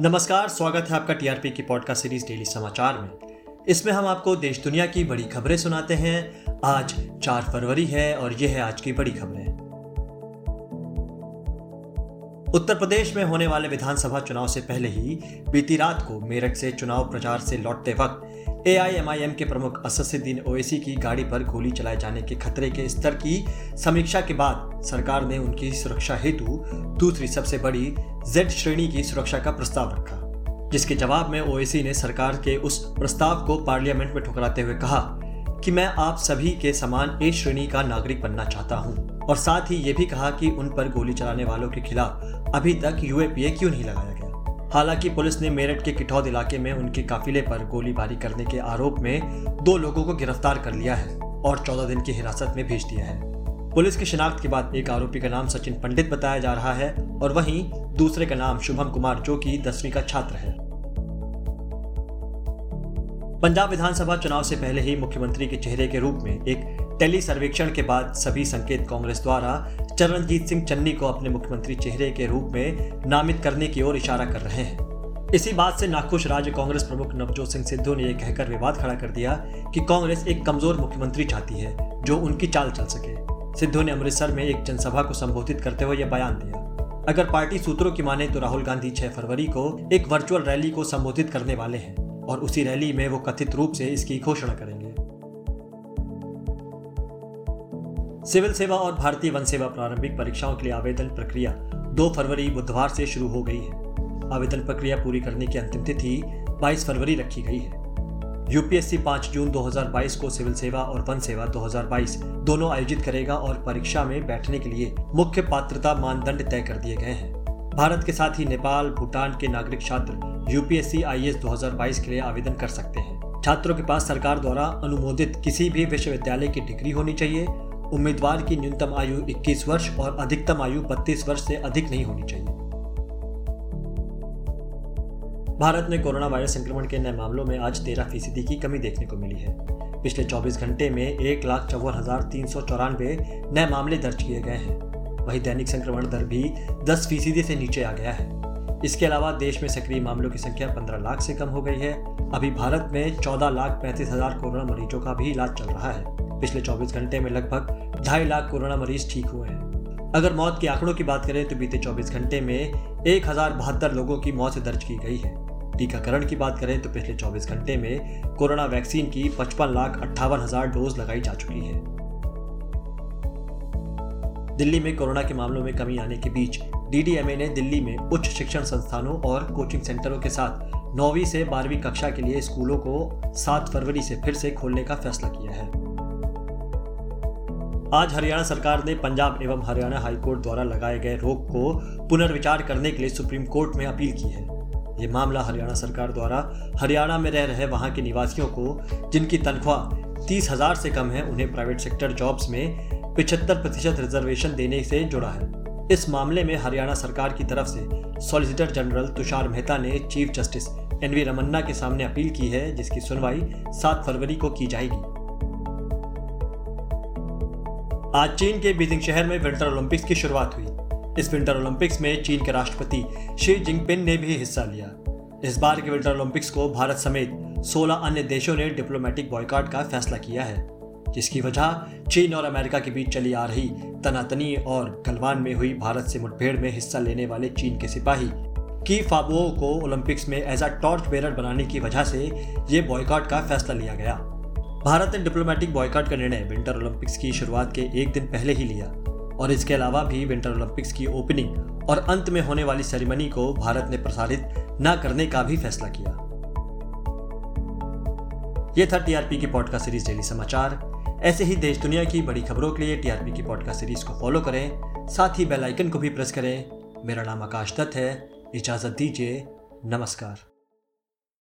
नमस्कार, स्वागत है आपका टीआरपी की पॉडकास्ट सीरीज़ डेली समाचार में। इसमें हम आपको देश दुनिया की बड़ी खबरें सुनाते हैं। आज 4 फरवरी है और यह है आज की बड़ी खबरें। उत्तर प्रदेश में होने वाले विधानसभा चुनाव से पहले ही बीती रात को मेरठ से चुनाव प्रचार से लौटते वक्त एआईएमआईएम के प्रमुख असदुद्दीन ओवैसी की गाड़ी पर गोली चलाए जाने के खतरे के स्तर की समीक्षा के बाद सरकार ने उनकी सुरक्षा हेतु दूसरी सबसे बड़ी जेड श्रेणी की सुरक्षा का प्रस्ताव रखा, जिसके जवाब में ओएसी ने सरकार के उस प्रस्ताव को पार्लियामेंट में ठुकराते हुए कहा कि मैं आप सभी के समान ए श्रेणी का नागरिक बनना चाहता हूँ और साथ ही ये भी कहा कि उन पर गोली चलाने वालों के खिलाफ अभी तक यूएपीए क्यों नहीं लगाया गया। हालाँकि पुलिस ने मेरठ के किठौद इलाके में उनके काफिले पर गोलीबारी करने के आरोप में दो लोगों को गिरफ़्तार कर लिया है और चौदह दिन की हिरासत में भेज दिया है। पुलिस की शिनाख्त के बाद एक आरोपी का नाम सचिन पंडित बताया जा रहा है और वहीं दूसरे का नाम शुभम कुमार जो कि दसवीं का छात्र है। पंजाब विधानसभा चुनाव से पहले ही मुख्यमंत्री के चेहरे के रूप में एक टेली सर्वेक्षण के बाद सभी संकेत कांग्रेस द्वारा चरणजीत सिंह चन्नी को अपने मुख्यमंत्री चेहरे के रूप में नामित करने की ओर इशारा कर रहे हैं। इसी बात से नाखुश राज्य कांग्रेस प्रमुख नवजोत सिंह सिद्धू ने यह कहकर विवाद खड़ा कर दिया कि कांग्रेस एक कमज़ोर मुख्यमंत्री चाहती है, जो उनकी चाल चल सके। सिद्धू ने अमृतसर में एक जनसभा को संबोधित करते हुए यह बयान दिया। अगर पार्टी सूत्रों की माने तो राहुल गांधी 6 फरवरी को एक वर्चुअल रैली को संबोधित करने वाले हैं, और उसी रैली में वो कथित रूप से इसकी घोषणा करेंगे। सिविल सेवा और भारतीय वन सेवा प्रारंभिक परीक्षाओं के लिए आवेदन प्रक्रिया 2 फरवरी बुधवार से शुरू हो गई है। आवेदन प्रक्रिया पूरी करने की अंतिम तिथि 22 फरवरी रखी गई है। यूपीएससी 5 जून 2022 को सिविल सेवा और वन सेवा 2022 दोनों आयोजित करेगा और परीक्षा में बैठने के लिए मुख्य पात्रता मानदंड तय कर दिए गए हैं। भारत के साथ ही नेपाल, भूटान के नागरिक छात्र यूपीएससी आईएएस 2022 के लिए आवेदन कर सकते हैं। छात्रों के पास सरकार द्वारा अनुमोदित किसी भी विश्वविद्यालय की डिग्री होनी चाहिए उम्मीदवार की न्यूनतम आयु 21 वर्ष और अधिकतम आयु 32 वर्ष से अधिक नहीं होनी चाहिए। भारत में कोरोना वायरस संक्रमण के नए मामलों में आज तेरह फ़ीसदी की कमी देखने को मिली है। पिछले 24 घंटे में एक लाख चौवन हज़ार तीन सौ चौरानवे नए मामले दर्ज किए गए हैं। वहीं दैनिक संक्रमण दर भी 10 फ़ीसदी से नीचे आ गया है। इसके अलावा देश में सक्रिय मामलों की संख्या 15 लाख से कम हो गई है। अभी भारत में 14 लाख पैंतीस हज़ार कोरोना मरीजों का भी इलाज चल रहा है। पिछले 24 घंटे में लगभग ढाई लाख कोरोना मरीज़ ठीक हुए हैं। अगर मौत के आंकड़ों की बात करें तो बीते 24 घंटे में एक हज़ार बहत्तर लोगों की मौत दर्ज की गई है। टीकाकरण की बात करें तो पिछले 24 घंटे में कोरोना वैक्सीन की पचपन लाख अट्ठावन हज़ार डोज लगाई जा चुकी है। दिल्ली में कोरोना के मामलों में कमी आने के बीच डीडीएमए ने दिल्ली में उच्च शिक्षण संस्थानों और कोचिंग सेंटरों के साथ नौवीं से बारहवीं कक्षा के लिए स्कूलों को 7 फरवरी से फिर से खोलने का फैसला किया है। आज हरियाणा सरकार ने पंजाब एवं हरियाणा हाईकोर्ट द्वारा लगाए गए रोक को पुनर्विचार करने के लिए सुप्रीम कोर्ट में अपील की है। ये मामला हरियाणा सरकार द्वारा हरियाणा में रह रहे वहाँ के निवासियों को, जिनकी तनख्वाह तीस हज़ार से कम है, उन्हें प्राइवेट सेक्टर जॉब्स में पिछहत्तर प्रतिशत रिजर्वेशन देने से जुड़ा है। इस मामले में हरियाणा सरकार की तरफ़ से सॉलिसिटर जनरल तुषार मेहता ने chief justice N V Ramana के सामने अपील की है, जिसकी सुनवाई 7 फरवरी को की जाएगी। आज चीन के बीजिंग शहर में विंटर ओलंपिक्स की शुरुआत हुई। इस विंटर ओलंपिक्स में चीन के राष्ट्रपति शी जिनपिंग ने भी हिस्सा लिया। इस बार के विंटर ओलंपिक्स को भारत समेत 16 अन्य देशों ने डिप्लोमेटिक बॉयकॉट का फैसला किया है, जिसकी वजह चीन और अमेरिका के बीच चली आ रही तनातनी और गलवान में हुई भारत से मुठभेड़ में हिस्सा लेने वाले चीन के सिपाही की फाबुओ को ओलंपिक्स में एज अ टॉर्च बेरर बनाने की वजह से ये बॉयकॉट का फैसला लिया गया। भारत ने डिप्लोमेटिक बॉयकॉट का निर्णय विंटर ओलंपिक्स की शुरुआत के एक दिन पहले ही लिया। और इसके अलावा भी विंटर ओलंपिक्स की ओपनिंग और अंत में होने वाली सेरेमनी को भारत ने प्रसारित न करने का भी फैसला किया। यह था टीआरपी की पॉडकास्ट सीरीज़ डेली समाचार ऐसे ही देश दुनिया की बड़ी खबरों के लिए टीआरपी की पॉडकास्ट सीरीज़ को फॉलो करें। साथ ही बेल आइकन को भी प्रेस करें। मेरा नाम आकाश दत्त है। इजाज़त दीजिए। नमस्कार।